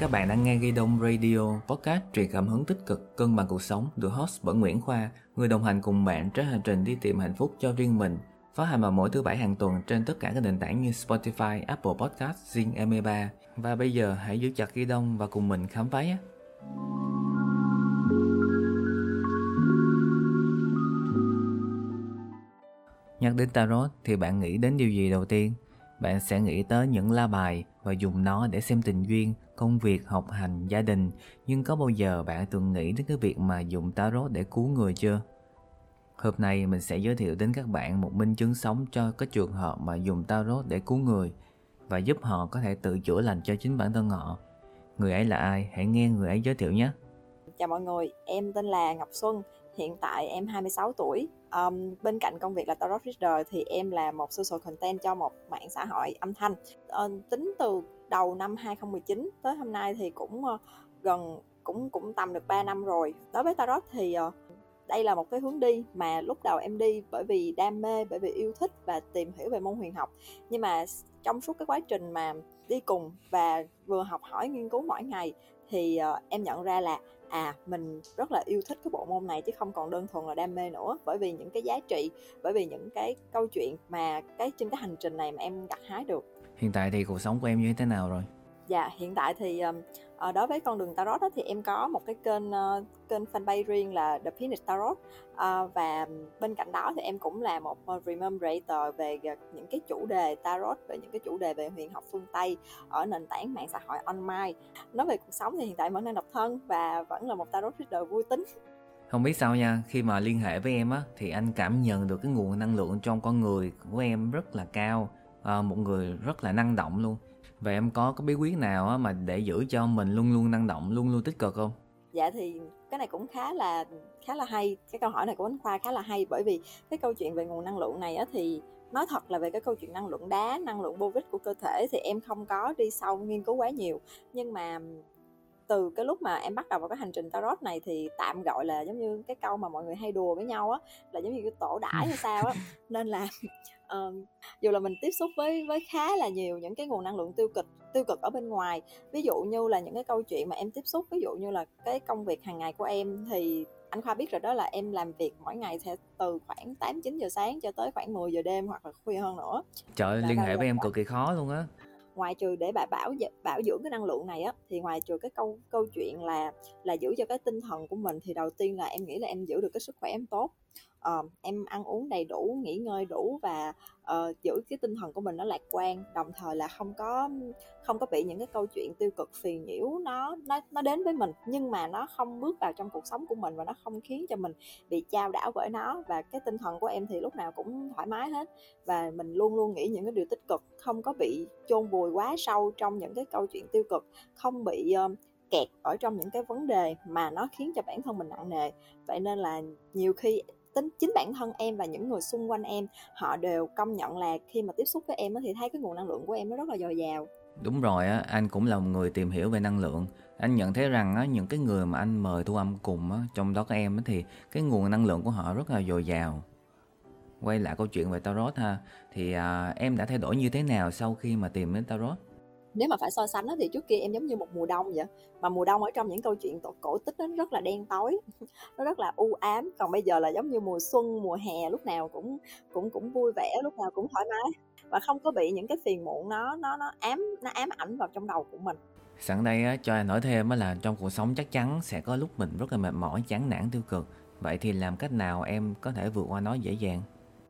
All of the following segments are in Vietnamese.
Các bạn đang nghe Ghi Đông Radio, podcast truyền cảm hứng tích cực, cân bằng cuộc sống, được host bởi Nguyễn Khoa, người đồng hành cùng bạn trên hành trình đi tìm hạnh phúc cho riêng mình. Phát hành vào mỗi thứ bảy hàng tuần trên tất cả các nền tảng như Spotify, Apple Podcast, Zing M3. Và bây giờ hãy giữ chặt Ghi Đông và cùng mình khám phá nhé. Nhắc đến Tarot thì bạn nghĩ đến điều gì đầu tiên? Bạn sẽ nghĩ tới những la bài và dùng nó để xem tình duyên, công việc, học hành, gia đình. Nhưng có bao giờ bạn từng nghĩ đến cái việc mà dùng Tarot để cứu người chưa? Hôm nay mình sẽ giới thiệu đến các bạn một minh chứng sống cho cái trường hợp mà dùng Tarot để cứu người và giúp họ có thể tự chữa lành cho chính bản thân họ. Người ấy là ai? Hãy nghe người ấy giới thiệu nhé. Chào mọi người, em tên là Ngọc Xuân, hiện tại em 26 tuổi. Um, bên cạnh công việc là Tarot Reader thì em là một social content cho một mạng xã hội âm thanh. Uh, tính từ đầu năm 2019 tới hôm nay thì cũng uh, gần cũng cũng tầm được 3 năm rồi. Đối với Tarot thì uh, đây là một cái hướng đi mà lúc đầu em đi bởi vì đam mê bởi vì yêu thích và tìm hiểu về môn huyền học nhưng mà trong suốt cái quá trình mà đi cùng và vừa học hỏi nghiên cứu mỗi ngày thì uh, em nhận ra là à mình rất là yêu thích cái bộ môn này chứ không còn đơn thuần là đam mê nữa. Bởi vì những cái giá trị bởi vì những cái câu chuyện mà cái trên cái hành trình này mà em gặt hái được. Hiện tại thì cuộc sống của em như thế nào rồi? Dạ hiện tại thì à, đối với con đường tarot đó thì em có một cái kênh uh, kênh fanpage riêng là The Phoenix Tarot. Uh, và bên cạnh đó thì em cũng là một uh, rememberator về những cái chủ đề tarot về những cái chủ đề về huyền học phương Tây ở nền tảng mạng xã hội online. Nói về cuộc sống thì hiện tại vẫn đang độc thân và vẫn là một tarot reader vui tính. Không biết sao nha khi mà liên hệ với em á thì anh cảm nhận được cái nguồn năng lượng trong con người của em rất là cao. À, một người rất là năng động luôn. Vậy em có cái bí quyết nào á mà để giữ cho mình luôn luôn năng động, luôn luôn tích cực không? Dạ thì cái này cũng khá là khá là hay. Cái câu hỏi này của anh Khoa khá là hay bởi vì cái câu chuyện về nguồn năng lượng này á thì nói thật là về cái câu chuyện năng lượng đá, năng lượng bô của cơ thể thì em không có đi sâu nghiên cứu quá nhiều. Nhưng mà từ cái lúc mà em bắt đầu vào cái hành trình tarot này thì tạm gọi là giống như cái câu mà mọi người hay đùa với nhau á là giống như cái tổ đãi hay sao á nên là uh, dù là mình tiếp xúc với với khá là nhiều những cái nguồn năng lượng tiêu cực tiêu cực ở bên ngoài ví dụ như là những cái câu chuyện mà em tiếp xúc ví dụ như là cái công việc hàng ngày của em thì anh Khoa biết rồi đó là em làm việc mỗi ngày sẽ từ khoảng 8 9 giờ sáng cho tới khoảng 10 giờ đêm hoặc là khuya hơn nữa. Trời ơi, liên hệ với em cực kỳ khó luôn á. Ngoài trừ để bà bảo bảo dưỡng cái năng lượng này á thì ngoài trừ cái câu câu chuyện là là giữ cho cái tinh thần của mình thì đầu tiên là em nghĩ là em giữ được cái sức khỏe em tốt uh, em ăn uống đầy đủ nghỉ ngơi đủ và uh, giữ cái tinh thần của mình nó lạc quan. Đồng thời là không có không có bị những cái câu chuyện tiêu cực phiền nhiễu nó nó nó đến với mình nhưng mà nó không bước vào trong cuộc sống của mình và nó không khiến cho mình bị trao đảo bởi nó. Và cái tinh thần của em thì lúc nào cũng thoải mái hết. Và mình luôn luôn nghĩ những cái điều tích cực không có bị chôn vùi quá sâu trong những cái câu chuyện tiêu cực không bị uh, kẹt ở trong những cái vấn đề mà nó khiến cho bản thân mình nặng nề. Vậy nên là nhiều khi tính chính bản thân em và những người xung quanh em họ đều công nhận là khi mà tiếp xúc với em thì thấy cái nguồn năng lượng của em nó rất là dồi dào. Đúng rồi á anh cũng là một người tìm hiểu về năng lượng. Anh nhận thấy rằng á những cái người mà anh mời thu âm cùng á trong đó có em á thì cái nguồn năng lượng của họ rất là dồi dào. Quay lại câu chuyện về tarot ha thì à, em đã thay đổi như thế nào sau khi mà tìm đến tarot? Nếu mà phải so sánh đó, thì trước kia em giống như một mùa đông vậy mà mùa đông ở trong những câu chuyện cổ tích nó rất là đen tối nó rất là u ám. Còn bây giờ là giống như mùa xuân mùa hè lúc nào cũng cũng cũng vui vẻ lúc nào cũng thoải mái và không có bị những cái phiền muộn nó nó nó ám nó ám ảnh vào trong đầu của mình. Sẵn đây á, cho anh nói thêm á là trong cuộc sống chắc chắn sẽ có lúc mình rất là mệt mỏi chán nản tiêu cực. Vậy thì làm cách nào em có thể vượt qua nó dễ dàng?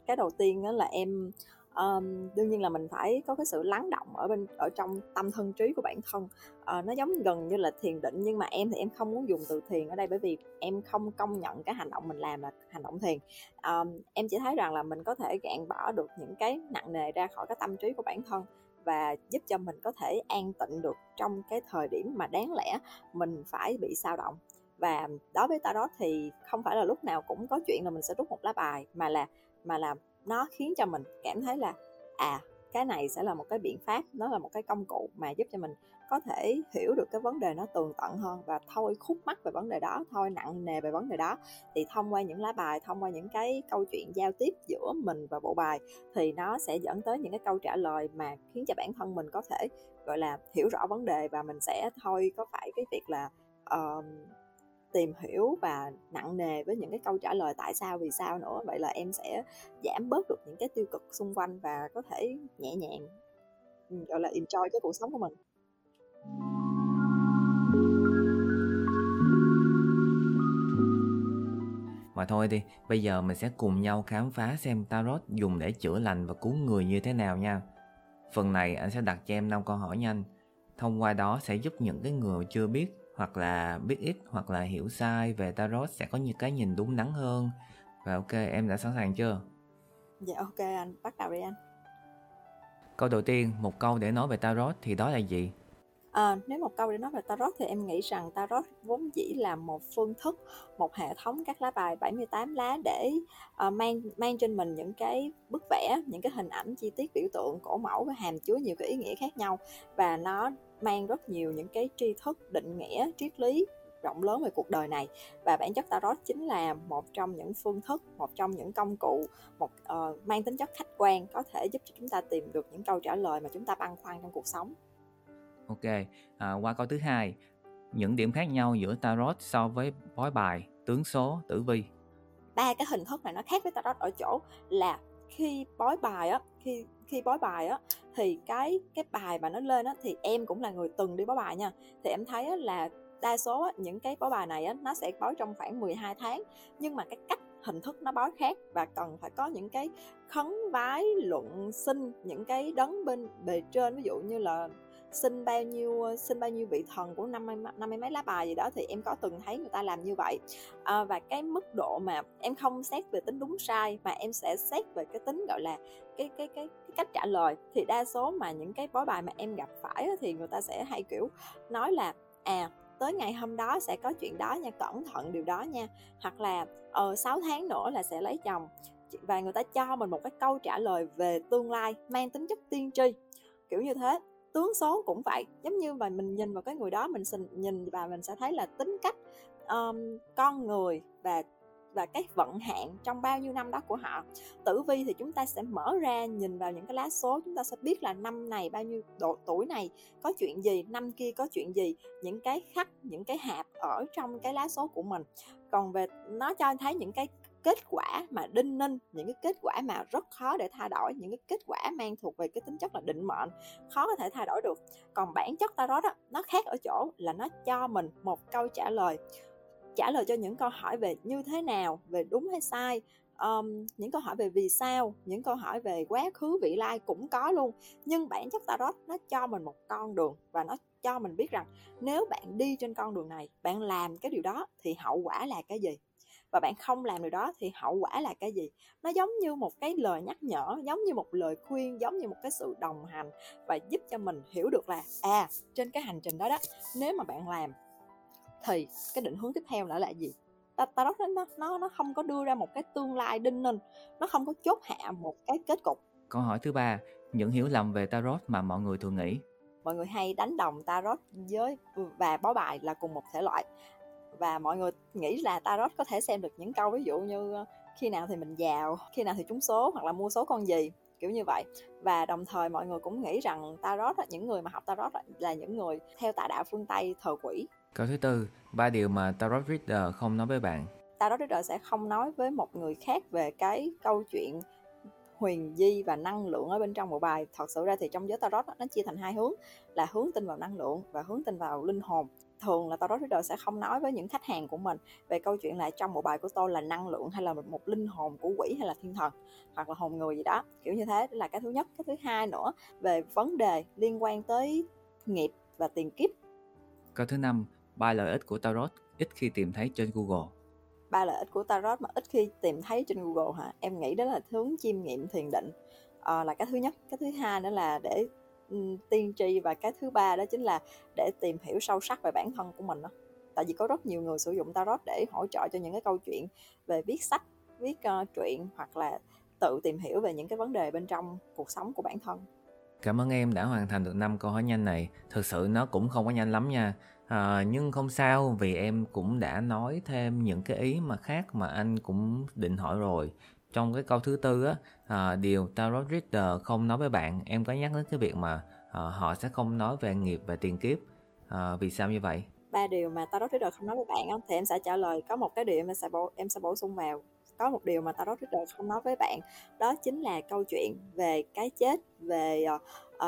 Cái đầu tiên đó là em um, đương nhiên là mình phải có cái sự lắng động ở bên ở trong tâm thân trí của bản thân. Uh, nó giống gần như là thiền định nhưng mà em thì em không muốn dùng từ thiền ở đây bởi vì em không công nhận cái hành động mình làm là hành động thiền. Um, em chỉ thấy rằng là mình có thể gạn bỏ được những cái nặng nề ra khỏi cái tâm trí của bản thân và giúp cho mình có thể an tịnh được trong cái thời điểm mà đáng lẽ mình phải bị sao động. Và đối với tarot thì không phải là lúc nào cũng có chuyện là mình sẽ rút một lá bài mà là mà là nó khiến cho mình cảm thấy là à cái này sẽ là một cái biện pháp nó là một cái công cụ mà giúp cho mình có thể hiểu được cái vấn đề nó tường tận hơn và thôi khúc mắc về vấn đề đó thôi nặng nề về vấn đề đó. Thì thông qua những lá bài thông qua những cái câu chuyện giao tiếp giữa mình và bộ bài thì nó sẽ dẫn tới những cái câu trả lời mà khiến cho bản thân mình có thể gọi là hiểu rõ vấn đề và mình sẽ thôi có phải cái việc là uh, tìm hiểu và nặng nề với những cái câu trả lời tại sao vì sao nữa vậy là em sẽ giảm bớt được những cái tiêu cực xung quanh và có thể nhẹ nhàng ừ, gọi là enjoy cái cuộc sống của mình Mà thôi đi, bây giờ mình sẽ cùng nhau khám phá xem tarot dùng để chữa lành và cứu người như thế nào nha. Phần này anh sẽ đặt cho em 5 câu hỏi nhanh. Thông qua đó sẽ giúp những cái người chưa biết hoặc là biết ít hoặc là hiểu sai về tarot sẽ có những cái nhìn đúng đắn hơn. Và ok, em đã sẵn sàng chưa? Dạ ok anh, bắt đầu đi anh. Câu đầu tiên, một câu để nói về tarot thì đó là gì? À, nếu một câu để nói về tarot thì em nghĩ rằng tarot vốn dĩ là một phương thức, một hệ thống các lá bài 78 lá để uh, mang mang trên mình những cái bức vẽ, những cái hình ảnh chi tiết biểu tượng cổ mẫu và hàm chứa nhiều cái ý nghĩa khác nhau và nó mang rất nhiều những cái tri thức, định nghĩa, triết lý rộng lớn về cuộc đời này và bản chất tarot chính là một trong những phương thức một trong những công cụ một uh, mang tính chất khách quan có thể giúp cho chúng ta tìm được những câu trả lời mà chúng ta băn khoăn trong cuộc sống Ok, à, qua câu thứ hai, những điểm khác nhau giữa tarot so với bói bài, tướng số, tử vi. Ba cái hình thức này nó khác với tarot ở chỗ là khi bói bài á, khi khi bói bài á thì cái cái bài mà nó lên á thì em cũng là người từng đi bói bài nha. Thì em thấy á, là đa số á, những cái bói bài này á nó sẽ bói trong khoảng 12 tháng nhưng mà cái cách hình thức nó bói khác và cần phải có những cái khấn vái luận sinh những cái đấng bên bề trên ví dụ như là xin bao nhiêu ờ, xin bao nhiêu vị thần của năm mươi năm mươi mấy lá bài gì đó thì em có từng thấy người ta làm như vậy. À, và cái mức độ mà em không xét về tính đúng sai mà em sẽ xét về cái tính gọi là cái cái cái, cái cách trả lời. Thì đa số mà những cái bói bài mà em gặp phải thì người ta sẽ hay kiểu nói là à tới ngày hôm đó sẽ có chuyện đó nha cẩn thận điều đó nha. Hoặc là ờ 6 tháng nữa là sẽ lấy chồng. Và người ta cho mình một cái câu trả lời về tương lai mang tính chất tiên tri kiểu như thế tướng số cũng vậy. Giống như mà mình nhìn vào cái người đó mình nhìn và mình sẽ thấy là tính cách um, con người và và cái vận hạn trong bao nhiêu năm đó của họ. Tử vi thì chúng ta sẽ mở ra nhìn vào những cái lá số chúng ta sẽ biết là năm này bao nhiêu độ tuổi này có chuyện gì năm kia có chuyện gì những cái khắc những cái hạt ở trong cái lá số của mình. Còn về nó cho thấy những cái kết quả mà đinh ninh những cái kết quả mà rất khó để thay đổi những cái kết quả mang thuộc về cái tính chất là định mệnh khó có thể thay đổi được. Còn bản chất tarot đó nó khác ở chỗ là nó cho mình một câu trả lời trả lời cho những câu hỏi về như thế nào về đúng hay sai um, những câu hỏi về vì sao những câu hỏi về quá khứ vị lai cũng có luôn. Nhưng bản chất tarot nó cho mình một con đường và nó cho mình biết rằng nếu bạn đi trên con đường này bạn làm cái điều đó thì hậu quả là cái gì? Và bạn không làm điều đó thì hậu quả là cái gì? Nó giống như một cái lời nhắc nhở giống như một lời khuyên giống như một cái sự đồng hành và giúp cho mình hiểu được là à trên cái hành trình đó đó nếu mà bạn làm thì cái định hướng tiếp theo là là gì? Tarot nó nó nó không có đưa ra một cái tương lai đinh ninh nó không có chốt hạ một cái kết cục. Câu hỏi thứ ba những hiểu lầm về tarot mà mọi người thường nghĩ? Mọi người hay đánh đồng tarot với và bói bài là cùng một thể loại và mọi người nghĩ là tarot có thể xem được những câu ví dụ như ờ, khi nào thì mình giàu khi nào thì trúng số hoặc là mua số con gì kiểu như vậy. Và đồng thời mọi người cũng nghĩ rằng tarot những người mà học tarot là những người theo tà đạo phương tây thờ quỷ. Câu thứ tư ba điều mà tarot reader không nói với bạn. Tarot reader sẽ không nói với một người khác về cái câu chuyện huyền di và năng lượng ở bên trong bộ bài. Thật sự ra thì trong giới tarot nó chia thành hai hướng là hướng tin vào năng lượng và hướng tin vào linh hồn. Thường là tarot reader sẽ không nói với những khách hàng của mình về câu chuyện là trong bộ bài của tôi là năng lượng hay là một, một linh hồn của quỷ hay là thiên thần hoặc là hồn người gì đó. Kiểu như thế là cái thứ nhất. Cái thứ hai nữa về vấn đề liên quan tới nghiệp và tiền kiếp. Câu thứ năm ba lợi ích của tarot ít khi tìm thấy trên google ba lợi ích của tarot mà ít khi tìm thấy trên google hả em nghĩ đó là hướng chiêm nghiệm thiền định à, là cái thứ nhất cái thứ hai nữa là để tiên tri và cái thứ ba đó chính là để tìm hiểu sâu sắc về bản thân của mình đó. tại vì có rất nhiều người sử dụng tarot để hỗ trợ cho những cái câu chuyện về viết sách viết uh, truyện hoặc là tự tìm hiểu về những cái vấn đề bên trong cuộc sống của bản thân Cảm ơn em đã hoàn thành được năm câu hỏi nhanh này. Thực sự nó cũng không có nhanh lắm nha. À, nhưng không sao vì em cũng đã nói thêm những cái ý mà khác mà anh cũng định hỏi rồi. Trong cái câu thứ tư á, à, điều Tarot Reader không nói với bạn, em có nhắc đến cái việc mà à, họ sẽ không nói về nghiệp và tiền kiếp. À, vì sao như vậy? ba điều mà tarot reader không nói với bạn á thì em sẽ trả lời có một cái điều em sẽ bổ em sẽ bổ sung vào có một điều mà tarot reader không nói với bạn đó chính là câu chuyện về cái chết về uh,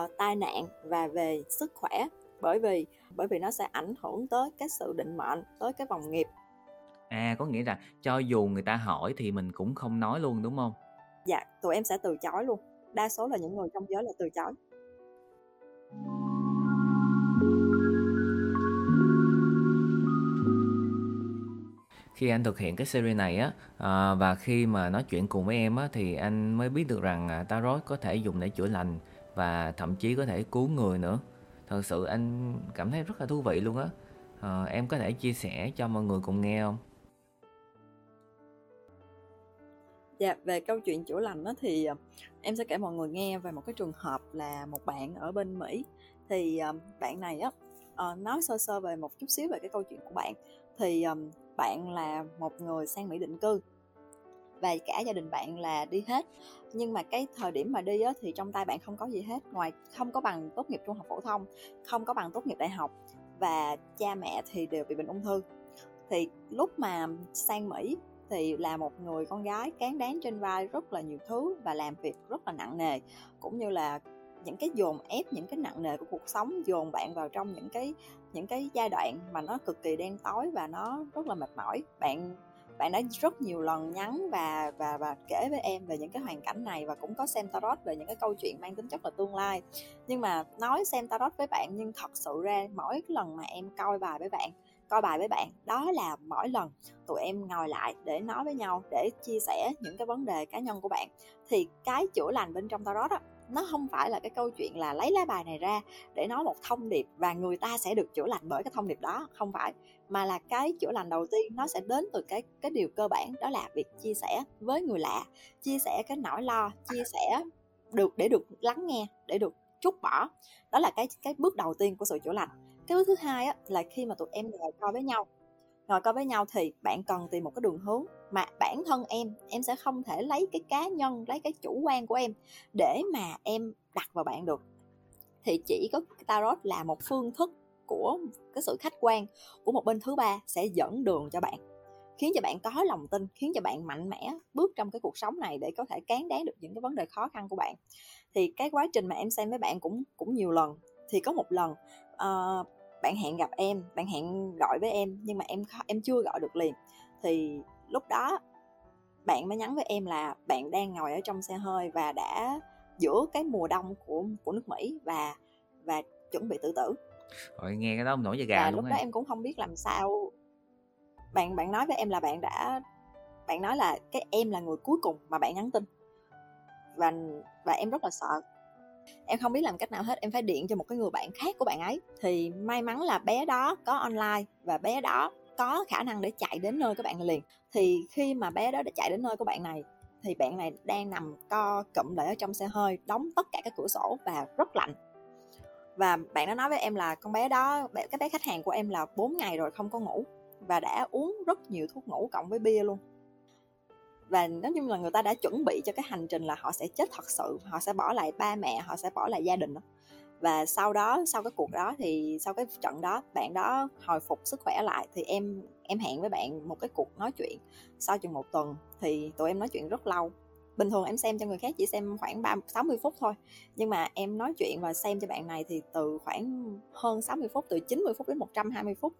uh, tai nạn và về sức khỏe bởi vì bởi vì nó sẽ ảnh hưởng tới cái sự định mệnh tới cái vòng nghiệp À có nghĩa là cho dù người ta hỏi thì mình cũng không nói luôn đúng không? dạ tụi em sẽ từ chối luôn đa số là những người trong giới là từ chối Khi anh thực hiện cái series này á à, và khi mà nói chuyện cùng với em á thì anh mới biết được rằng à, tarot có thể dùng để chữa lành và thậm chí có thể cứu người nữa. Thật sự anh cảm thấy rất là thú vị luôn á. À, em có thể chia sẻ cho mọi người cùng nghe không? Dạ, về câu chuyện chữa lành đó thì ờ, em sẽ kể mọi người nghe về một cái trường hợp là một bạn ở bên Mỹ thì ờ, bạn này á nói sơ sơ về một chút xíu về cái câu chuyện của bạn thì bạn là một người sang Mỹ định cư và cả gia đình bạn là đi hết. Nhưng mà cái thời điểm mà đi á, thì trong tay bạn không có gì hết ngoài không có bằng tốt nghiệp trung học phổ thông không có bằng tốt nghiệp đại học và cha mẹ thì đều bị bệnh ung thư. Thì lúc mà sang Mỹ thì là một người con gái cán đáng trên vai rất là nhiều thứ và làm việc rất là nặng nề cũng như là những cái dồn ép những cái nặng nề của cuộc sống dồn bạn vào trong những cái những cái giai đoạn mà nó cực kỳ đen tối và nó rất là mệt mỏi. Bạn bạn đã rất nhiều lần nhắn và và và kể với em về những cái hoàn cảnh này và cũng có xem tarot về những cái câu chuyện mang tính chất là tương lai. Nhưng mà nói xem tarot với bạn, nhưng thật sự ra mỗi cái lần mà em coi bài với bạn, coi bài với bạn, đó là mỗi lần tụi em ngồi lại để nói với nhau, để chia sẻ những cái vấn đề cá nhân của bạn, thì cái chữa lành bên trong tarot đó nó không phải là cái câu chuyện là lấy lá bài này ra để nói một thông điệp và người ta sẽ được chữa lành bởi cái thông điệp đó không phải. Mà là cái chữa lành đầu tiên nó sẽ đến từ cái cái điều cơ bản đó là việc chia sẻ với người lạ chia sẻ cái nỗi lo chia sẻ được để được lắng nghe để được chút bỏ. Đó là cái cái bước đầu tiên của sự chữa lành. Cái bước thứ hai á, là khi mà tụi em ngồi coi với nhau ngồi coi với nhau thì bạn cần tìm một cái đường hướng mà bản thân em em sẽ không thể lấy cái cá nhân lấy cái chủ quan của em để mà em đặt vào bạn được. Thì chỉ có tarot là một phương thức của cái sự khách quan của một bên thứ ba sẽ dẫn đường cho bạn khiến cho bạn có lòng tin khiến cho bạn mạnh mẽ bước trong cái cuộc sống này để có thể cán đáng được những cái vấn đề khó khăn của bạn. Thì cái quá trình mà em xem với bạn cũng cũng nhiều lần. Thì có một lần uh, bạn hẹn gặp em bạn hẹn gọi với em nhưng mà em em chưa gọi được liền. Thì lúc đó bạn mới nhắn với em là bạn đang ngồi ở trong xe hơi và đã giữa cái mùa đông của của nước Mỹ và và chuẩn bị tự tử. Rồi nghe cái đó nổi da gà và luôn lúc đó em cũng không biết làm sao. Bạn bạn nói với em là bạn đã bạn nói là cái em là người cuối cùng mà bạn nhắn tin. Và và em rất là sợ em không biết làm cách nào hết em phải điện cho một cái người bạn khác của bạn ấy thì may mắn là bé đó có online và bé đó có khả năng để chạy đến nơi các bạn liền. Thì khi mà bé đó đã chạy đến nơi của bạn này, thì bạn này đang nằm co cụm lại ở trong xe hơi, đóng tất cả các cửa sổ và rất lạnh. Và bạn đó nói với em là con bé đó cái bé khách hàng của em là 4 ngày rồi không có ngủ và đã uống rất nhiều thuốc ngủ cộng với bia luôn. Và nói chung là người ta đã chuẩn bị cho cái hành trình là họ sẽ chết thật sự, họ sẽ bỏ lại ba mẹ, họ sẽ bỏ lại gia đình đó và sau đó, sau cái cuộc đó thì sau cái trận đó, bạn đó hồi phục sức khỏe lại thì em em hẹn với bạn một cái cuộc nói chuyện. Sau chừng một tuần thì tụi em nói chuyện rất lâu. Bình thường em xem cho người khác chỉ xem khoảng ba 60 phút thôi. Nhưng mà em nói chuyện và xem cho bạn này thì từ khoảng hơn 60 phút, từ 90 phút đến 120 phút.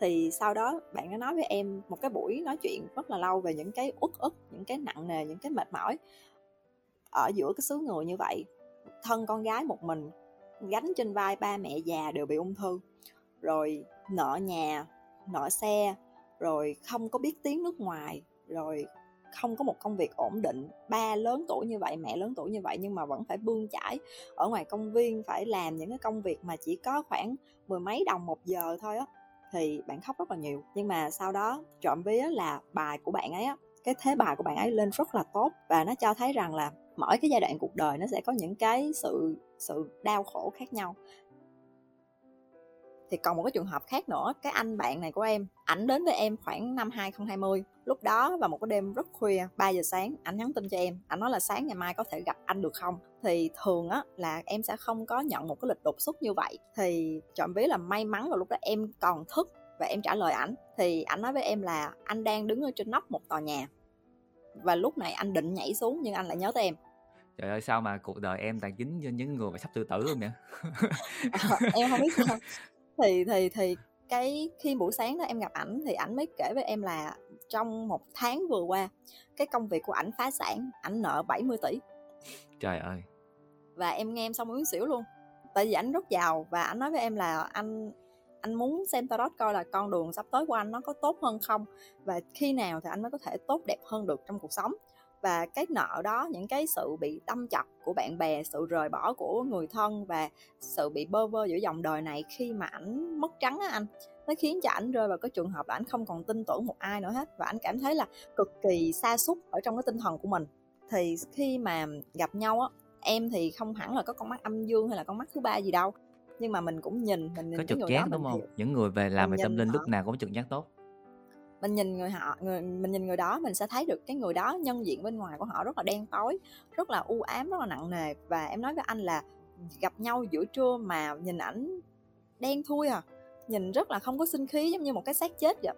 Thì sau đó bạn nó nói với em một cái buổi nói chuyện rất là lâu về những cái uất ức, những cái nặng nề, những cái mệt mỏi ở giữa cái xứ người như vậy. Thân con gái một mình gánh trên vai ba mẹ già đều bị ung thư. Rồi nợ nhà, nợ xe, rồi không có biết tiếng nước ngoài, rồi không có một công việc ổn định. Ba lớn tuổi như vậy, mẹ lớn tuổi như vậy nhưng mà vẫn phải bươn chải ở ngoài công viên, phải làm những cái công việc mà chỉ có khoảng mười mấy đồng một giờ thôi á, thì bạn khóc rất là nhiều. Nhưng mà sau đó trộm vía là bài của bạn ấy á, cái thế bài của bạn ấy lên rất là tốt và nó cho thấy rằng là mỗi cái giai đoạn cuộc đời nó sẽ có những cái sự sự đau khổ khác nhau. Thì còn một cái trường hợp khác nữa, cái anh bạn này của em, ảnh đến với em khoảng năm 2020 lúc đó vào một cái đêm rất khuya 3 giờ sáng, ảnh nhắn tin cho em, ảnh nói là sáng ngày mai có thể gặp anh được không? Thì thường á là em sẽ không có nhận một cái lịch đột xuất như vậy. Thì trộm vía là may mắn vào lúc đó em còn thức và em trả lời ảnh. Thì ảnh nói với em là anh đang đứng ở trên nóc một tòa nhà. Và lúc này anh định nhảy xuống nhưng anh lại nhớ tới em trời ơi sao mà cuộc đời em tài chính cho những người mà sắp tự tử luôn nè à, em không biết sao. Thì thì thì cái khi buổi sáng đó em gặp ảnh thì ảnh mới kể với em là trong một tháng vừa qua cái công việc của ảnh phá sản ảnh nợ 70 tỷ. Trời ơi. Và em nghe em xong muốn xỉu luôn. Tại vì ảnh rất giàu và ảnh nói với em là anh anh muốn xem tarot coi là con đường sắp tới của anh nó có tốt hơn không? Và khi nào thì anh mới có thể tốt đẹp hơn được trong cuộc sống và cái nợ đó những cái sự bị đâm chọc của bạn bè sự rời bỏ của người thân và sự bị bơ vơ giữa dòng đời này khi mà ảnh mất trắng á anh nó khiến cho ảnh rơi vào cái trường hợp là ảnh không còn tin tưởng một ai nữa hết và ảnh cảm thấy là cực kỳ xa xúc ở trong cái tinh thần của mình. Thì khi mà gặp nhau á em thì không hẳn là có con mắt âm dương hay là con mắt thứ ba gì đâu nhưng mà mình cũng nhìn mình nhìn có trực giác đúng không? hiểu. những người về làm về tâm linh lúc nào cũng trực giác tốt mình nhìn người họ, người, mình nhìn người đó, mình sẽ thấy được cái người đó nhân diện bên ngoài của họ rất là đen tối, rất là u ám, rất là nặng nề. Và em nói với anh là gặp nhau giữa trưa mà nhìn ảnh đen thui à nhìn rất là không có sinh khí, giống như một cái xác chết vậy.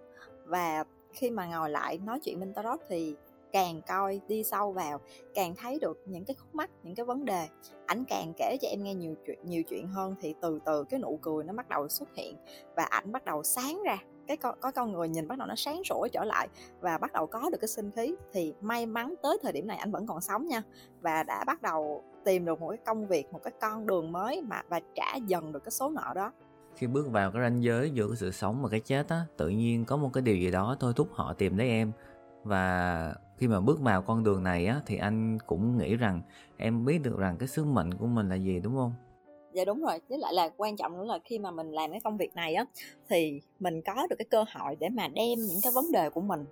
Và khi mà ngồi lại nói chuyện bên tarot thì càng coi đi sâu vào, càng thấy được những cái khúc mắc, những cái vấn đề. Ảnh càng kể cho em nghe nhiều chuyện nhiều chuyện hơn thì từ từ cái nụ cười nó bắt đầu xuất hiện và ảnh bắt đầu sáng ra cái con, có con người nhìn bắt đầu nó sáng sủa trở lại và bắt đầu có được cái sinh khí, thì may mắn tới thời điểm này anh vẫn còn sống nha. Và đã bắt đầu tìm được một cái công việc, một cái con đường mới mà, và trả dần được cái số nợ đó. Khi bước vào cái ranh giới giữa sự sống và cái chết á, tự nhiên có một cái điều gì đó thôi thúc họ tìm lấy em. Và khi mà bước vào con đường này á, thì anh cũng nghĩ rằng em biết được rằng cái sứ mệnh của mình là gì, đúng không? Dạ đúng rồi, với lại là quan trọng nữa là khi mà mình làm cái công việc này á, thì mình có được cái cơ hội để mà đem những cái vấn đề của mình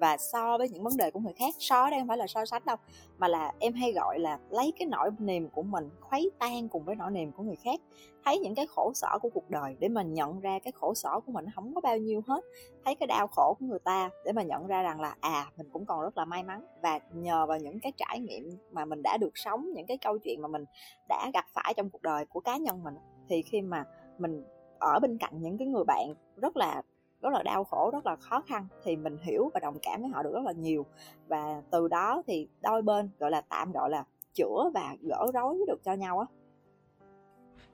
và so với những vấn đề của người khác. So đây không phải là so sánh đâu, mà là em hay gọi là lấy cái nỗi niềm của mình khuấy tan cùng với nỗi niềm của người khác. Thấy những cái khổ sở của cuộc đời để mà nhận ra cái khổ sở của mình không có bao nhiêu hết. Thấy cái đau khổ của người ta để mà nhận ra rằng là à mình cũng còn rất là may mắn. Và nhờ vào những cái trải nghiệm mà mình đã được sống, những cái câu chuyện mà mình đã gặp phải trong cuộc đời của cá nhân mình, thì khi mà mình ở bên cạnh những cái người bạn rất là rất là đau khổ rất là khó khăn thì mình hiểu và đồng cảm với họ được rất là nhiều. Và từ đó thì đôi bên gọi là tạm gọi là chữa và gỡ rối được cho nhau á.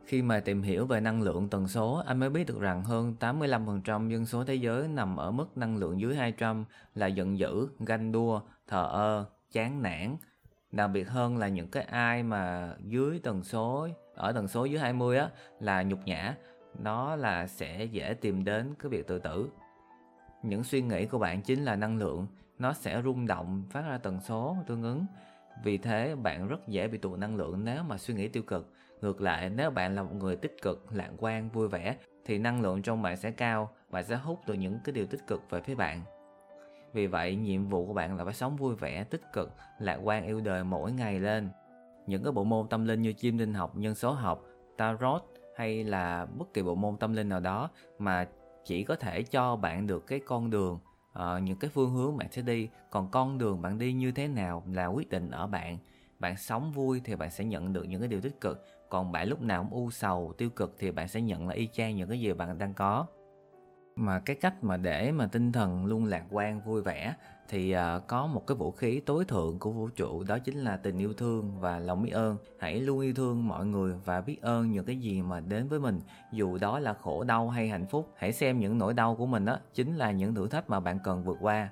Khi mà tìm hiểu về năng lượng tần số, anh mới biết được rằng hơn 85% dân số thế giới nằm ở mức năng lượng dưới 200 là giận dữ, ganh đua, thờ ơ, chán nản. Đặc biệt hơn là những cái ai mà dưới tần số, ở tần số dưới 20 á là nhục nhã, nó là sẽ dễ tìm đến cái việc tự tử. Những suy nghĩ của bạn chính là năng lượng. Nó sẽ rung động, phát ra tần số tương ứng. Vì thế, bạn rất dễ bị tụ năng lượng nếu mà suy nghĩ tiêu cực. Ngược lại, nếu bạn là một người tích cực, lạc quan, vui vẻ, thì năng lượng trong bạn sẽ cao và sẽ hút được những cái điều tích cực về phía bạn. Vì vậy, nhiệm vụ của bạn là phải sống vui vẻ, tích cực, lạc quan yêu đời mỗi ngày lên. Những cái bộ môn tâm linh như chiêm linh học, nhân số học, tarot hay là bất kỳ bộ môn tâm linh nào đó mà chỉ có thể cho bạn được cái con đường uh, những cái phương hướng bạn sẽ đi. Còn con đường bạn đi như thế nào là quyết định ở bạn. Bạn sống vui thì bạn sẽ nhận được những cái điều tích cực. Còn bạn lúc nào cũng u sầu tiêu cực thì bạn sẽ nhận là y chang những cái gì bạn đang có mà cái cách mà để mà tinh thần luôn lạc quan vui vẻ thì uh, có một cái vũ khí tối thượng của vũ trụ đó chính là tình yêu thương và lòng biết ơn. Hãy luôn yêu thương mọi người và biết ơn những cái gì mà đến với mình dù đó là khổ đau hay hạnh phúc. Hãy xem những nỗi đau của mình đó chính là những thử thách mà bạn cần vượt qua.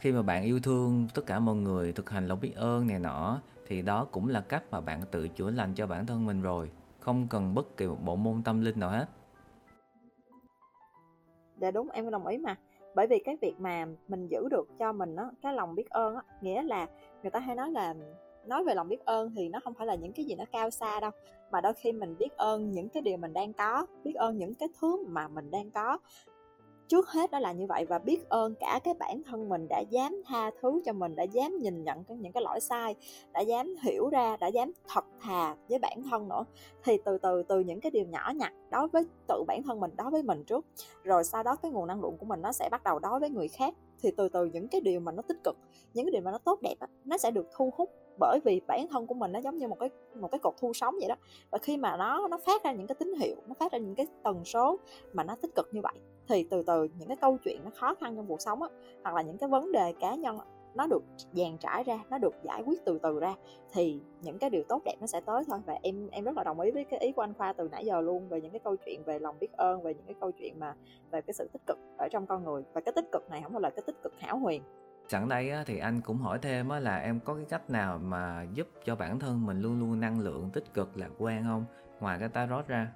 Khi mà bạn yêu thương tất cả mọi người thực hành lòng biết ơn này nọ thì đó cũng là cách mà bạn tự chữa lành cho bản thân mình rồi. Không cần bất kỳ một bộ môn tâm linh nào hết dạ đúng, em đồng ý mà. Bởi vì cái việc mà mình giữ được cho mình á, cái lòng biết ơn á, nghĩa là người ta hay nói là, nói về lòng biết ơn thì nó không phải là những cái gì nó cao xa đâu, mà đôi khi mình biết ơn những cái điều mình đang có, biết ơn những cái thứ mà mình đang có trước hết đó là như vậy và biết ơn cả cái bản thân mình đã dám tha thứ cho mình đã dám nhìn nhận những cái lỗi sai đã dám hiểu ra đã dám thật thà với bản thân nữa. Thì từ từ từ những cái điều nhỏ nhặt đối với tự bản thân mình đối với mình trước rồi sau đó cái nguồn năng lượng của mình nó sẽ bắt đầu đối với người khác. Thì từ từ những cái điều mà nó tích cực những cái điều mà nó tốt đẹp đó, nó sẽ được thu hút bởi vì bản thân của mình nó giống như một cái một cái cột thu sóng vậy đó. Và khi mà nó nó phát ra những cái tín hiệu nó phát ra những cái tần số mà nó tích cực như vậy thì từ từ những cái câu chuyện nó khó khăn trong cuộc sống á, hoặc là những cái vấn đề cá nhân nó được dàn trải ra, nó được giải quyết từ từ ra, thì những cái điều tốt đẹp nó sẽ tới thôi. Và em em rất là đồng ý với cái ý của anh khoa từ nãy giờ luôn về những cái câu chuyện về lòng biết ơn, về những cái câu chuyện mà về cái sự tích cực ở trong con người. Và cái tích cực này không phải là cái tích cực hảo huyền. Sẵn đây thì anh cũng hỏi thêm là em có cái cách nào mà giúp cho bản thân mình luôn luôn năng lượng, tích cực, lạc quan không? Ngoài cái tarot ra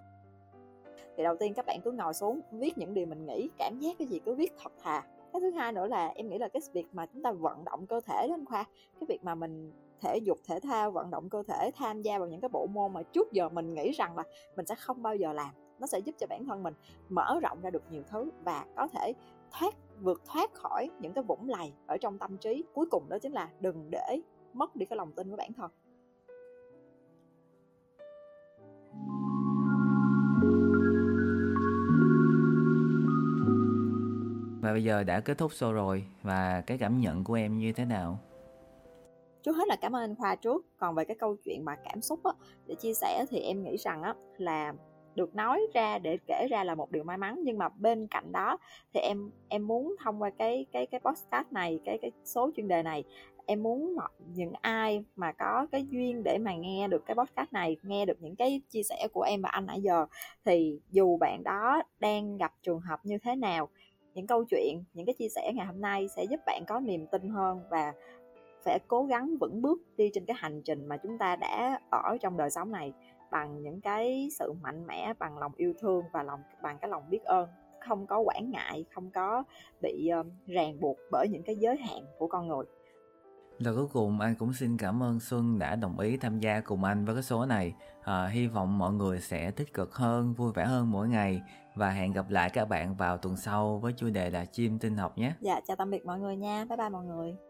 thì đầu tiên các bạn cứ ngồi xuống, viết những điều mình nghĩ, cảm giác cái gì cứ viết thật thà. Cái thứ hai nữa là em nghĩ là cái việc mà chúng ta vận động cơ thể đó anh khoa, cái việc mà mình thể dục, thể thao, vận động cơ thể, tham gia vào những cái bộ môn mà trước giờ mình nghĩ rằng là mình sẽ không bao giờ làm, nó sẽ giúp cho bản thân mình mở rộng ra được nhiều thứ và có thể thoát, vượt thoát khỏi những cái vũng lầy ở trong tâm trí. Cuối cùng đó chính là đừng để mất đi cái lòng tin của bản thân. Và bây giờ đã kết thúc show rồi và cái cảm nhận của em như thế nào? Trước hết là cảm ơn anh Khoa trước. Còn về cái câu chuyện mà cảm xúc á, để chia sẻ thì em nghĩ rằng á, là được nói ra để kể ra là một điều may mắn nhưng mà bên cạnh đó thì em em muốn thông qua cái cái cái podcast này cái cái số chuyên đề này em muốn những ai mà có cái duyên để mà nghe được cái podcast này nghe được những cái chia sẻ của em và anh nãy giờ thì dù bạn đó đang gặp trường hợp như thế nào những câu chuyện những cái chia sẻ ngày hôm nay sẽ giúp bạn có niềm tin hơn và phải cố gắng vững bước đi trên cái hành trình mà chúng ta đã ở trong đời sống này bằng những cái sự mạnh mẽ bằng lòng yêu thương và lòng bằng cái lòng biết ơn. Không có quản ngại không có bị uh, ràng buộc bởi những cái giới hạn của con người. Lời cuối cùng anh cũng xin cảm ơn Xuân đã đồng ý tham gia cùng anh với cái số này. À, hy vọng mọi người sẽ tích cực hơn, vui vẻ hơn mỗi ngày và hẹn gặp lại các bạn vào tuần sau với chủ đề là chim tinh học nhé. Dạ chào tạm biệt mọi người nha. Bye bye mọi người.